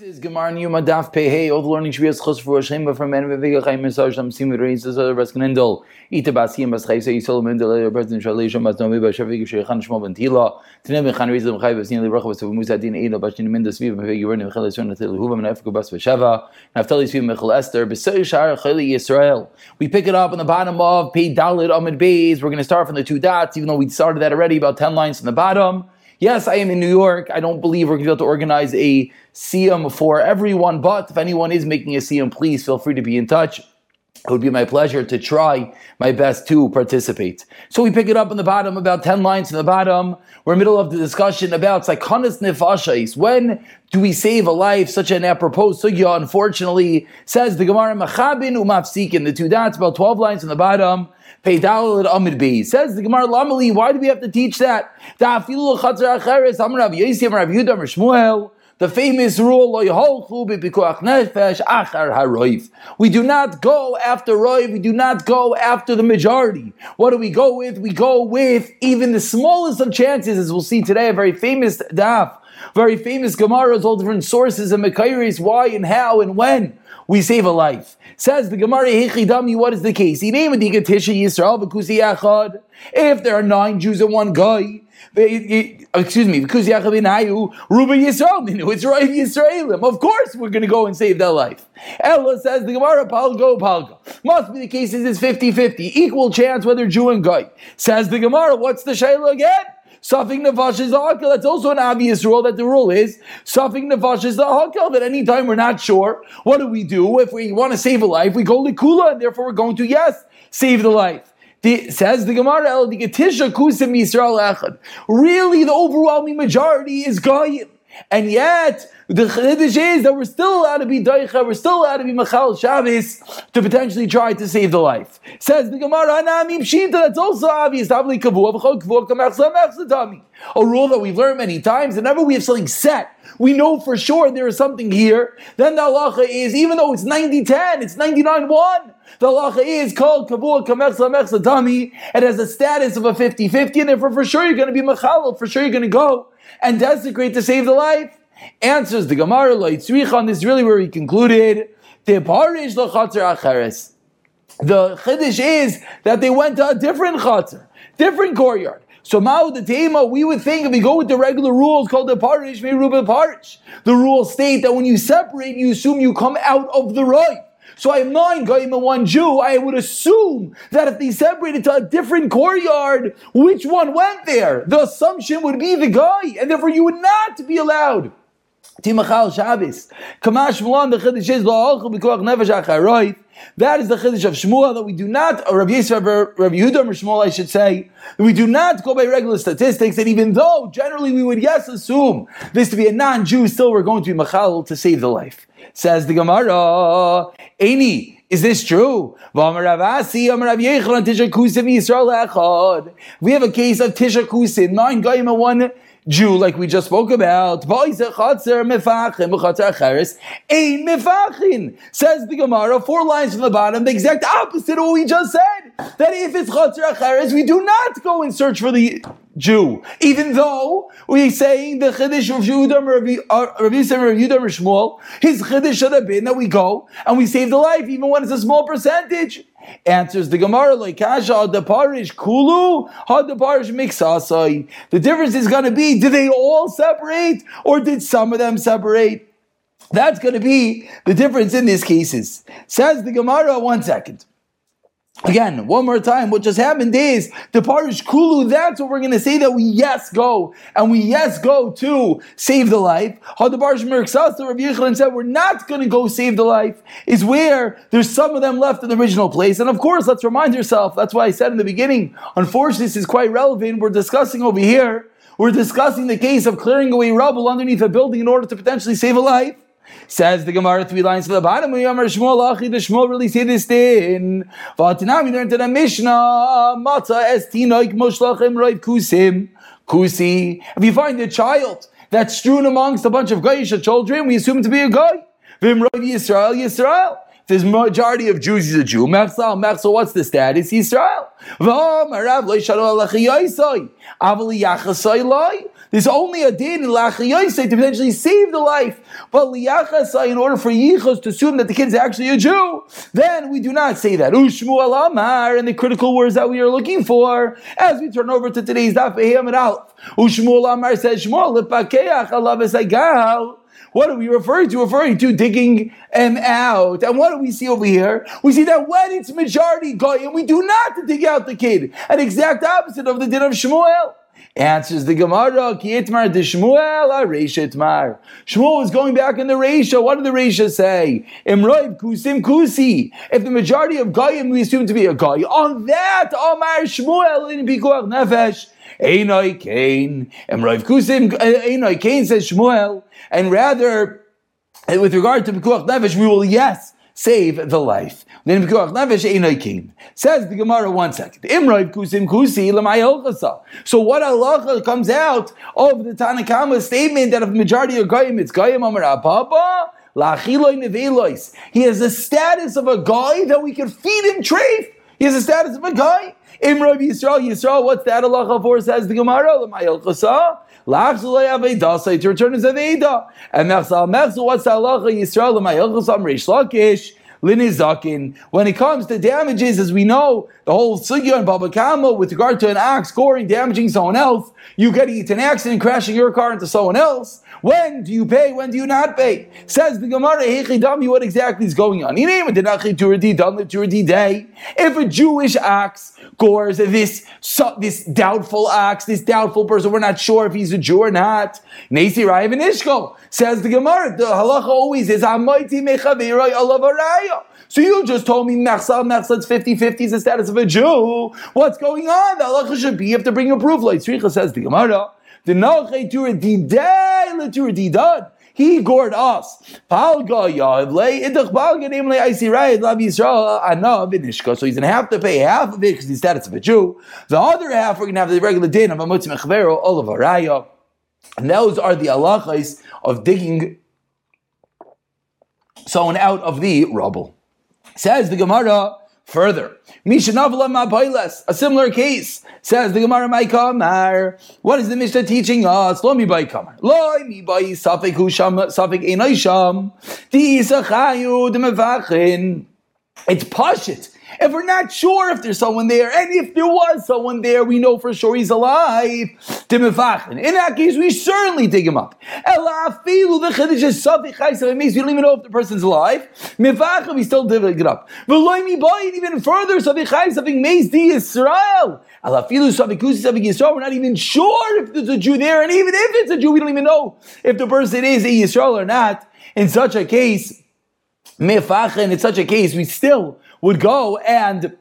This is Gemara Niyuma Daf Pehei. All the learning should be as chus for Hashem, but from men Vega Chaim Mesaj Sham Sim Reis as other Bas Gnendel. Ita Basim Bas Chayse Yisol Mendel President Shalei Bas Nomi Bas Shavik Shechan Shmo Ben Tila. Tinem Ben Chan Rizim Chay Bas Nili Bracha Bas Musa Din Eila Bas Nin Mendes Viv Ben Vega Yerni Mechel Yisrael Natil Huva Ben Efko Bas Veshava. Naftali Sviv Mechel Esther Besoy Shar Chayli Yisrael. We pick it up on the bottom of Pei Dalit Amid Beis. We're going to start from the two dots, even though we started that already, about 10 lines from the bottom. Yes, I am in New York. I don't believe we're going to be able to organize a Siyam for everyone, but if anyone is making a Siyam, please feel free to be in touch. It would be my pleasure to try my best to participate. So we pick it up in the bottom, about 10 lines in the bottom. We're in the middle of the discussion about psychonis nefashais. When do we save a life? Such an apropos sugya, unfortunately, says the Gemara Machabin umafsikin. The two dots, about 12 lines in the bottom. Peidal Amid B. Says the Gemara Lamali, why do we have to teach that? The famous rule, we do not go after roiv, we do not go after the majority. What do we go with? We go with even the smallest of chances, as we'll see today, a very famous daf, very famous Gemaras, all different sources and Mekairis, why and how and when we save a life. Says the Gemara Hechidami, what is the case? If there are nine Jews and one guy, excuse me, because Yachav Ruba Yisrael, it's right Yisraelim. Of course, we're going to go and save their life. Ella says the Gemara Palgo Palgo. Must be the case is 50 50, equal chance whether Jew and guy. Says the Gemara, what's the Shayla again? Suffing Navash is the Hakel. That's also an obvious rule that the rule is Suffing Navash is the Hakel. That anytime we're not sure, what do we do? If we want to save a life, we go Likula, and therefore we're going to, yes, save the life. The, says the Gemara, El. Really, the overwhelming majority is Goyim. And yet, the chiddush is that we're still allowed to be doicha, we're still allowed to be machal Shabbos to potentially try to save the life. Says the Gemara, Anamim that's also obvious. A rule that we've learned many times, whenever we have something set, we know for sure there is something here, then the halacha is, even though it's 90-10, it's 99-1, the halacha is called kavua kamech. It has a status of a 50-50, and therefore for sure you're going to be machal, for sure you're going to go and desecrate to save the life. Answers the Gemara Loitzrichan. This is really where he concluded. The chiddush is that they went to a different chatzar, different courtyard. So Mao the Tema, we would think if we go with the regular rules called the parish, ruba parish. The rules state that when you separate, you assume you come out of the right. So I have nine goyim and one Jew. I would assume that if they separated to a different courtyard, which one went there? The assumption would be the guy, and therefore you would not be allowed Timachal Shabbos. Kamash the Chiddush is La'achel B'koach. That is the Chiddush of Shmuel, that we do not, or Rav Yisrael, Rav Yehuda or Shmuel, I should say, we do not go by regular statistics, and even though generally we would, yes, assume this to be a non-Jew, still we're going to be Machal to save the life. Says the Gemara, Any, is this true? We have a case of Tisha Kusin, nine Goyim and one Jew, like we just spoke about. Says the Gemara, four lines from the bottom, the exact opposite of what we just said. That if it's Chatzar Acheres, we do not go and search for the Jew. Even though we say the Chiddush of Yehuda uh, Rav Yisrael Rav Yehuda Shmuel, his Chiddush should have been that we go and we save the life, even when it's a small percentage. Answers the Gemara like Kasha the parish kulu had the parish. The difference is going to be: did they all separate, or did some of them separate? That's going to be the difference in these cases. Says the Gemara. One second. Again, one more time, what just happened is the parish kulu, that's what we're going to say that we yes go, and we yes go to save the life. How the parish Merksasa, Rabbi Yechlan said we're not going to go save the life, is where there's some of them left in the original place. And of course, let's remind yourself, that's why I said in the beginning, unfortunately, this is quite relevant. We're discussing over here, we're discussing the case of clearing away rubble underneath a building in order to potentially save a life. Says the Gemara three lines to the bottom. We Yamar Shmuel Achi. The Shmuel really say this thing. Vatinam we learned in the Mishnah. Matzah estinoik moshlachim roiv kusim kusi. If you find a child that's strewn amongst a bunch of Goyish children, we assume to be a guy. Vim roiv Yisrael Yisrael. There's majority of Jews, is a Jew. Mechsal, Mechsal, what's the status? Loi. There's only a din in to potentially save the life. But liyachasai, in order for yichos to assume that the kid is actually a Jew, then we do not say that. Ushmu amar, and the critical words that we are looking for, as we turn over to today's daf and Aleph. Ushmu amar says Shmuel lepakeach alav what are we referring to? Referring to digging him out. And what do we see over here? We see that when it's majority goyim, we do not dig out the kid. An exact opposite of the din of Shmuel. Answers the Gemara, Ki itmar de Shmuel, itmar. Shmuel is going back in the Reisha. What did the Reisha say? Imroiv kusim kusi. If the majority of Goyim we assume to be a Goy, on that, Omar Shmuel in Pikuach Nefesh, Einoi Kain. Imroiv kusim, uh, Einoi Kain says Shmuel, and rather, uh, with regard to Pikuach Nefesh, we will, yes, save the life. Then Says the Gemara one second. So what Allah comes out of the Tanakama statement that of majority of Goyim, it's Goyim Amar Ababa, He has the status of a guy that we can feed him treif. He has the status of a guy. Imrav Yisrael, Yisrael, what's that Allah for? Says the Gemara, Lamayel Chasa. To return his Aveda. And Mechsal Mechsal, what's the Allah Yisrael? Lamayel Chasa, Rish Lakish. Linizakin. When it comes to damages, as we know, the whole sugya Baba Kama with regard to an axe scoring, damaging someone else, you get into an accident, crashing your car into someone else. When do you pay? When do you not pay? Says the Gemara, Dami, what exactly is going on? If a Jewish axe gores this, this doubtful axe, this doubtful person, we're not sure if he's a Jew or not. Nasi Ishko. Says the Gemara, the halacha always is, so you just told me Mechsa, Mechsa's 50-50 is the status of a Jew. What's going on? The halacha should be, you have to bring a proof. Like Tzricha says the Gemara, the he gored us. So he's gonna have to pay half of it because he's status of a Jew. The other half we're gonna have the regular din of a mutzim all of araya. And those are the halachas of digging someone out of the rubble. Says the Gemara, Further, a similar case says the Gemara Maikamar. What is the Mishnah teaching us? Lo mi by kamar. Lo mi by safik husham safik enaisham. Di isachayu demevachin. It's pashit if we're not sure if there's someone there, and if there was someone there, we know for sure he's alive. In that case, we certainly dig him up. It means we don't even know if the person's alive. We still dig it up. Even further, something makes the Israel. We're not even sure if there's a Jew there, and even if it's a Jew, we don't even know if the person is a Yisrael or not. In such a case, in such a case, we still would go and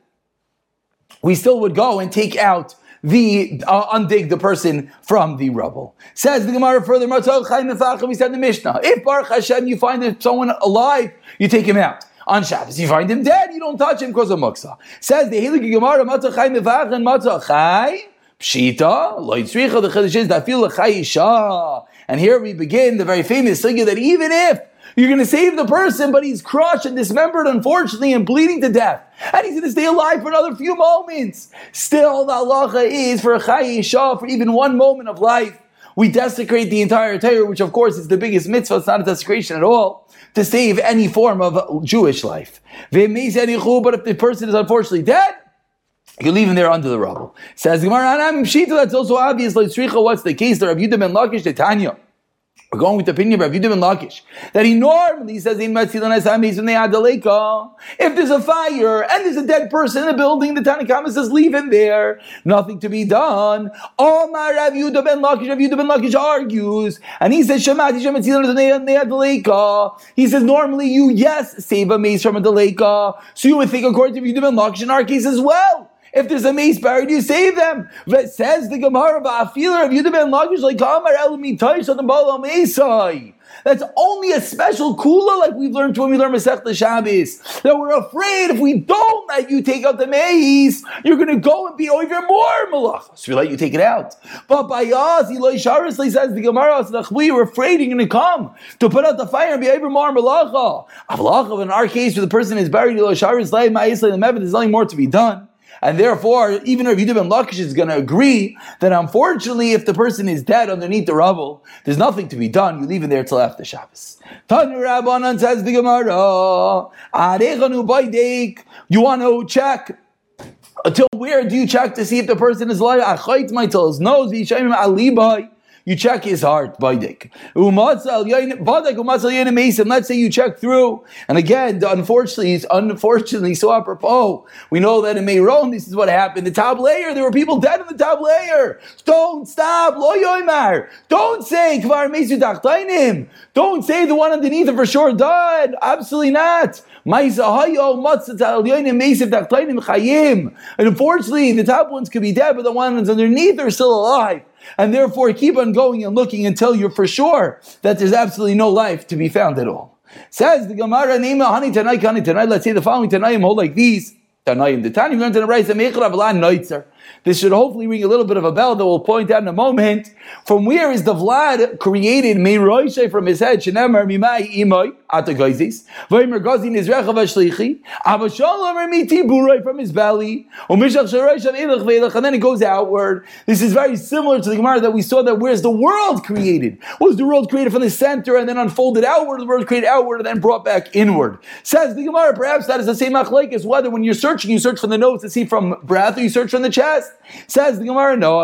we still would go and take out the uh, undig the person from the rubble. Says the Gemara further, we said the Mishnah, if Baruch Hashem you find someone alive, you take him out. On Shabbos, you find him dead, you don't touch him because of muksa. Says the Hilgi Gemara, Matzah Chai Mevach and Matzah Chai, Pshita, Lo Yitzricha, the Chiddush is Dafil Chai Isha. And here we begin the very famous thing that even if you're going to save the person, but he's crushed and dismembered, unfortunately, and bleeding to death. And he's going to stay alive for another few moments. Still, the halacha is for chayisha, for even one moment of life. We desecrate the entire Torah, which of course is the biggest mitzvah. It's not a desecration at all to save any form of Jewish life. But if the person is unfortunately dead, you leave him there under the rubble. Says Gemara, that's also obvious. What's the case? The Rabbi Yudah ben Lakish, Tanya. We're going with the opinion of Rav Yudim and Lakish that he normally says in ah, leka. If there's a fire and there's a dead person in the building, the Tanakhama says leave him there. Nothing to be done. Omar Rav Yudim ben Lakish. Rav Yudim ben Lakish argues and he says. He says normally you yes save a mace from a deleka. So you would think according to Rav Yudim ben Lakish in our case as well. If there's a mace buried, you save them. But says the Gemara, "Ba'afiler of Yudah ben Lakish like Kamar Bala Mesai." That's only a special kula, like we've learned when we learn Masech the Shabbos. That we're afraid if we don't let you take out the mace, you're going to go and be even more malach. So we let you take it out. But by us, Eloi Sharisli says the Gemara, we were afraid you're going to come to put out the fire and be even more malacha. In our case, where the person is buried, Eloi Ma'isli, the Mevet, there's nothing more to be done. And therefore, even Rav Yehuda ben Lakish is going to agree that unfortunately, if the person is dead underneath the rubble, there's nothing to be done. You leave him there till after Shabbos. Tanya Rabbanan says the Gemara, you want to check until where do you check to see if the person is alive? Achait my nose, you check his heart, Baidik. Let's say you check through, and again, unfortunately, it's unfortunately so apropos. We know that in Meron, this is what happened. The top layer, there were people dead in the top layer. Don't stop, lo yoimar. Don't say kvar mesu Don't say the one underneath it for sure died. Absolutely not. And unfortunately, the top ones could be dead, but the ones underneath are still alive and therefore keep on going and looking until you're for sure that there's absolutely no life to be found at all. Says the Gemara, name honey tonight, honey tonight. Let's say the following tonight hold like these. Tanaim. The Tanya learned in the right this should hopefully ring a little bit of a bell that we'll point out in a moment. From where is the Vlad created Meiroishe from his head? Shenemar mimai imoy atagazis. Vaymer gazin is rechav ashlichi. Avashalom buray from his belly. Umishach sharoishav ilach veilach. And then it goes outward. This is very similar to the Gemara that we saw that where's the world created? Was the world created from the center and then unfolded outward? The world created outward and then brought back inward. Says the Gemara, perhaps that is the same machlek as whether when you're searching, you search from the nose to see from breath or you search from the chest. Says the Gemara, no.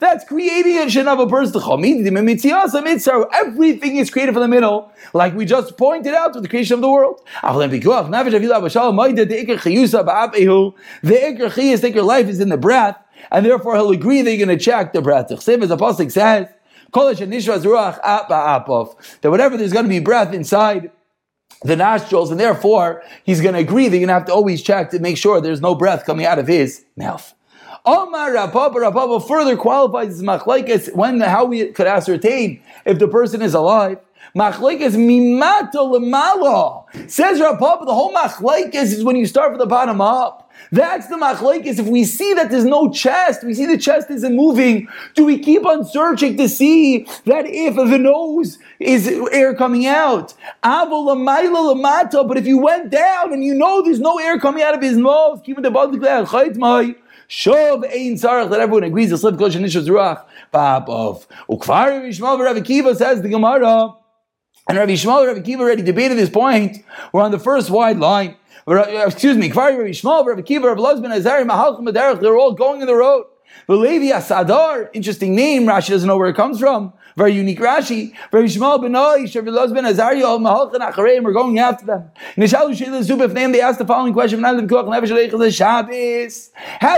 That's creating a shin of a person. Everything is created from the middle, like we just pointed out with the creation of the world. The ikr is that life is in the breath, and therefore he'll agree that you're going to check the breath. Same As the Apostle says, that whatever there's going to be breath inside, the nostrils, and therefore he's going to agree that you're going to have to always check to make sure there's no breath coming out of his mouth. Omar Rav Papa Rapapa further qualifies as machlekes when how we could ascertain if the person is alive. Machlekes mimato lemalo says Rav Papa. The whole machlekes is when you start from the bottom up. That's the machlekes. If we see that there's no chest, we see the chest isn't moving, do we keep on searching to see that if the nose is air coming out? But if you went down and you know there's no air coming out of his nose, keep it the body Shov ein sarach that everyone agrees the slip goes shenishos ruach ba'abov. Ukvar Yishmael Rabbi Kiva says the Gemara, and Rabbi Yishmael Rabbi Kiva already debated this point. We're on the first wide line. Uh, excuse me, Kvar Rabbi Yishmael Rabbi Kiva Rabbi Lozman Azari Mahalchim Adarach. They're all going in the road. Levi Asadar, interesting name. Rashi doesn't know where it comes from. Very unique Rashi. Very Shmuel Benoi, Shavilaz ben Azariah, Mahalchan Achareim, we're going after them. Nishalu Shila Zubif name, they asked the following question, How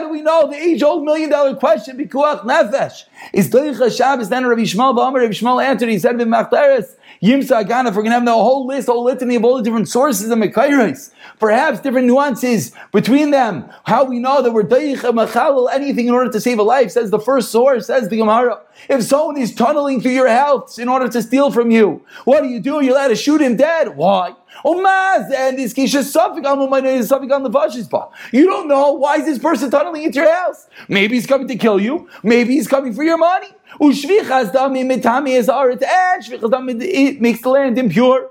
do we know the age old million dollar question, Bikuach Nefesh? Is Doicha Shabbos then Rabbi Shmuel Ba'amar, Rabbi Shmuel answered, he said, B'machteres, Yimsa Agana, if we're going to have the whole list, whole litany of all the different sources of Mekairis, perhaps different nuances between them, how we know that we're Doicha Machalal, anything in order to save a life, says the first source, says the Gemara. If someone is tunneling through your house in order to steal from you, what do you do? You let to shoot him dead. Why? And this something on something on the You don't know why is this person tunneling into your house. Maybe he's coming to kill you. Maybe he's coming for your money. Dami mitami and dami it makes the land impure.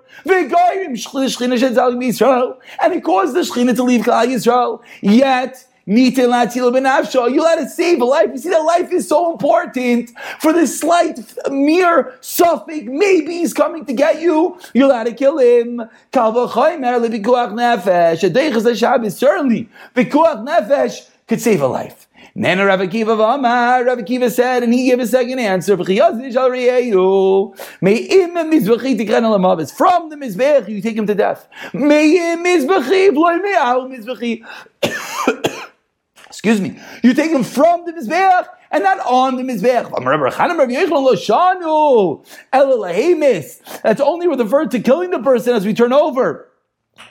Yisrael, and it caused the shchina to leave Klal Yisrael. Yet you let it save a life. You see that life is so important for this slight mere suffix. Maybe he's coming to get you. You let it kill him. Certainly, Pikuach Nefesh could save a life. Nana Rav Akiva V'amar, Rav Akiva said, and he gave a second answer. From the Mizbech, you take him to death. Excuse me. You take him from the Mizbeach and not on the Mizbeach. That's only referred to killing the person as we turn over.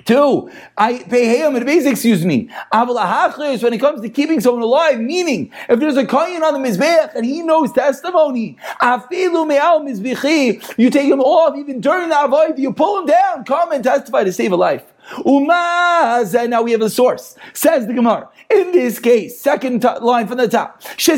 Two, I pay him in basic, excuse me. When it comes to keeping someone alive, meaning if there's a kohen on the mizbeach and he knows testimony, you take him off even during the avoid, you pull him down, come and testify to save a life. Umaz, and now we have a source. Says the Gemara. In this case, second t- line from the top. Eh,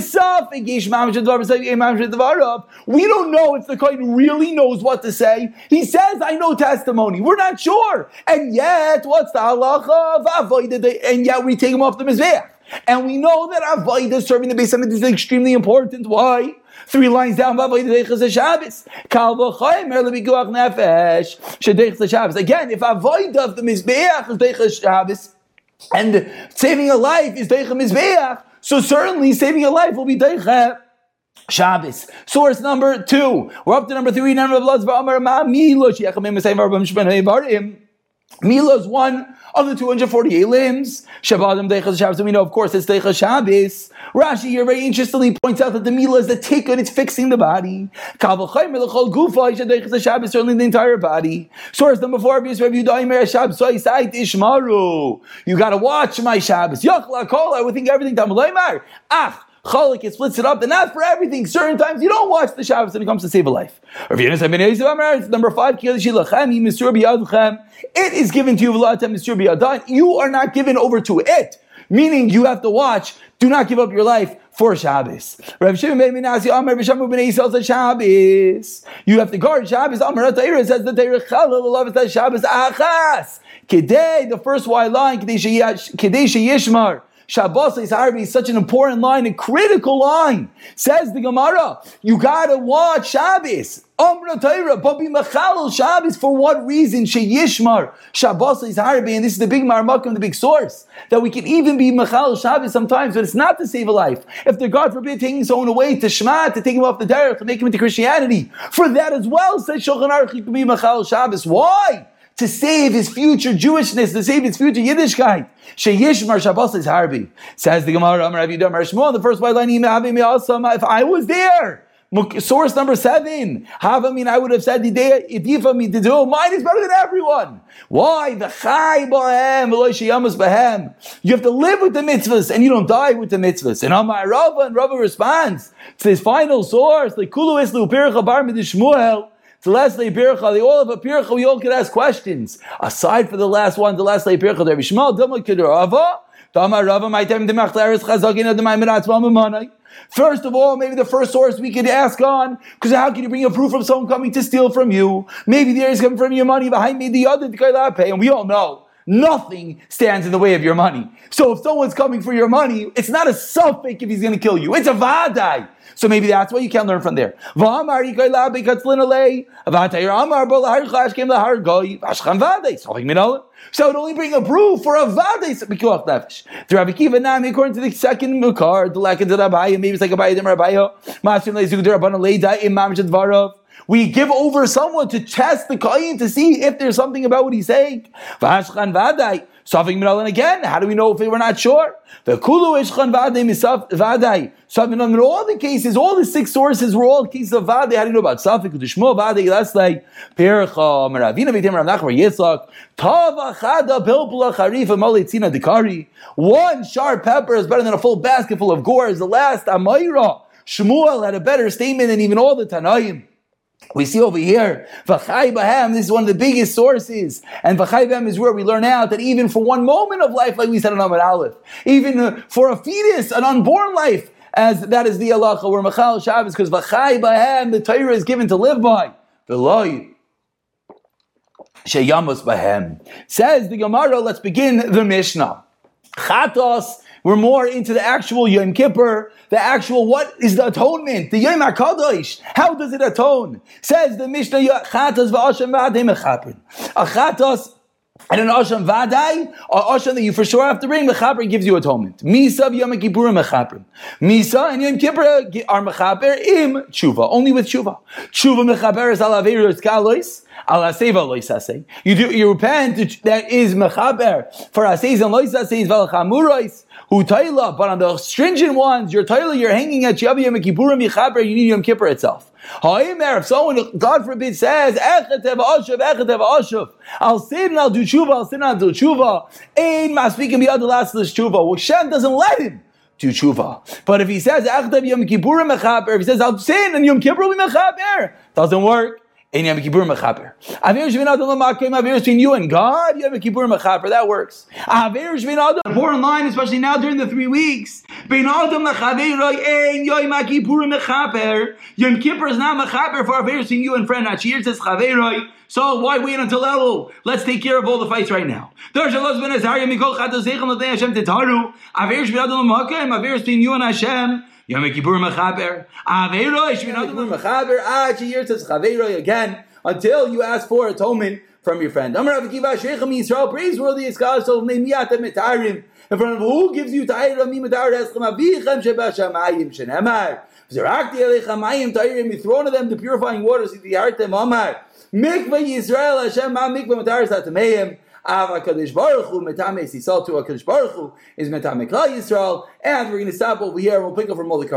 we don't know if the Kohen really knows what to say. He says, I know testimony. We're not sure. And yet, what's the halacha? And yet we take him off the Mizbeach. And we know that Avodah serving the base is extremely important. Why? Three lines down, Again, if avoid of the Mizbeach is Deichas Shabbos, and saving a life is Deichas Mizbeach, so certainly saving a life will be Deichas Shabbos. Source number two. We're up to number three. Number of Laz Mila is one of the 248 limbs. Shabbatim Deichas Shabbos. We know, of course, it's Deichas Shabbos. Rashi here very interestingly points out that the Mila is the tikkun, it's fixing the body. Certainly the entire body. Source number four, you gotta watch my Shabbos. I would think everything. Ach, Chalik, it splits it up, and not for everything. Certain times you don't watch the Shabbos when it comes to save a life. Number five, it is given to you. You are not given over to it. Meaning you have to watch. Do not give up your life for Shabbos. You have to guard Shabbos. The first white line, Kedei Sheyishmar. Shabbos is Harbi is such an important line, a critical line. Says the Gemara, you gotta watch Shabbos. Amra Torah, be Mechalel Shabbos. For what reason? Sheyishmar Shabbos is Harbi, and this is the big marmakim, the big source that we can even be Mechalel Shabbos sometimes, but it's not to save a life. If they're God forbid taking someone away to Shema, to take him off the derech, to make him into Christianity, for that as well, says Shulchan Aruch, you can be Mechalel Shabbos. Why? To save his future Jewishness, to save his future Yiddishkeit. Sheyishmar Shabbos is Harbi. Says the Gemara, Amar Rav Yudam Shmuel, the first white line, if I was there, Source number seven. Have I mean I would have said the day idifa me to do mine is better than everyone. Why the chai bahem bahem? You have to live with the mitzvahs and you don't die with the mitzvahs. And Amar Rava and Rava responds to his final source like kulu islu pircha bar midishmuel. The last day pircha, they all have a pircha, we all could ask questions. Aside for the last one, the last pircha, Rabbi Shmuel, Dama Dama Rava, my time, Demach Laris, Chazagin, Miratzma, Mamanai. First of all, maybe the first source we could ask on, because how can you bring a proof of someone coming to steal from you? Maybe there is coming from your money behind me, the other pay, and we all know nothing stands in the way of your money. So if someone's coming for your money, it's not a suffix if he's going to kill you. It's a vadai. So maybe that's why you can learn from there. So it only bring a proof for a Nami, according to the second mukar, the lack of the Rabbi, maybe it's like a Bayim Rabbi, Imam. We give over someone to test the Kayin to see if there's something about what he's saying. Vashchan Vadai. Safik Minalin again. How do we know if we were not sure? The Kulu Ishchan Vadai Misaf Vadai. Safik in all the cases, all the six sources were all cases of Vadai. How do you know about Safik? Udishmo Vadai. That's like Percha Meravina Vitim Rav Nachbar Yitzchak. Tav Achada Pilpula Charifa Malitzina Dikari. One sharp pepper is better than a full basket full of gores. The last Amayra. Shmuel had a better statement than even all the Tanaim. We see over here, V'chai Bahem, this is one of the biggest sources. And V'chai Bahem is where we learn out that even for one moment of life, like we said in Amar Aleph, even uh, for a fetus, an unborn life, as that is the halacha, where Machal Shabbos, because V'chai Bahem, the Torah is given to live by. V'loi. Sheyamos Bahem. Says the Gemara, let's begin the Mishnah. Chatos we're more into the actual Yom Kippur, the actual what is the atonement, the Yom HaKadosh. How does it atone? Says the Mishnah. A chatas and an Asham Vadai, or Asham that you for sure have to bring, Mechaper gives you atonement. Misa Yom Kippurim Mechaper. Misa and Yom Kippur are Mechaper im Tshuva, only with Tshuva. Tshuva Mechaper is Alavirus Kalois, Alaseva Loisase. You do, you repent, that is Mechaper, for Aseis and Loisase is Velchamurois, who Taila, but on the stringent ones, your Taila, you're hanging at Yom Kippurim Mechaper, you need Yom Kippur itself. If someone, God forbid, says, I'll sin and I'll do tshuva, I'll sin and I'll do tshuva, Ein maspikim biyad last tshuva. Well, Shem doesn't let him do tshuva. But if he says, Yom Kippurim Mechaber, if he says, I'll sin and Yom Kippur will be Mechaber, doesn't work. And Yom Kippur Mechaper. Avir Shvin Adam Lamakim, Avir between you and God, Yom Kippur Mechaper, that works. Avir Shvin Adam, important line, especially now during the three weeks. Bein Adam Lechaveroi, Ein Yom Kippur Mechaper. Yom Kippur is not Mechaper for Avir between you and friend. Achir says Chaveroi. So why wait until Elul? Let's take care of all the fights right now. A. Avir Shvin Adam Lamakim, Avir between you and Hashem. Yom Kippur Mechaber. Aveiroi Shvin Kippur Mechaber. Ah, Chiyir says Chaveiroi again until you ask for atonement from your friend. Amar Rav Kiva Sheichem Yisrael praiseworthy is God so Neimiyat Metarim. In front of who gives you Ta'ir Ami Metar Eschem Avichem Sheba Shamayim Shenemar. Zerakti Elechem Mayim Ta'irim. You throw to them the purifying waters. Them Amar. Mikvah Yisrael Hashem Ma Mikvah Metar Satameim. Av HaKadosh Baruch Hu, Metame Sisal to HaKadosh Baruch Hu, is Metame Klal Yisrael, and we're going to stop over here, and we'll pick up from all the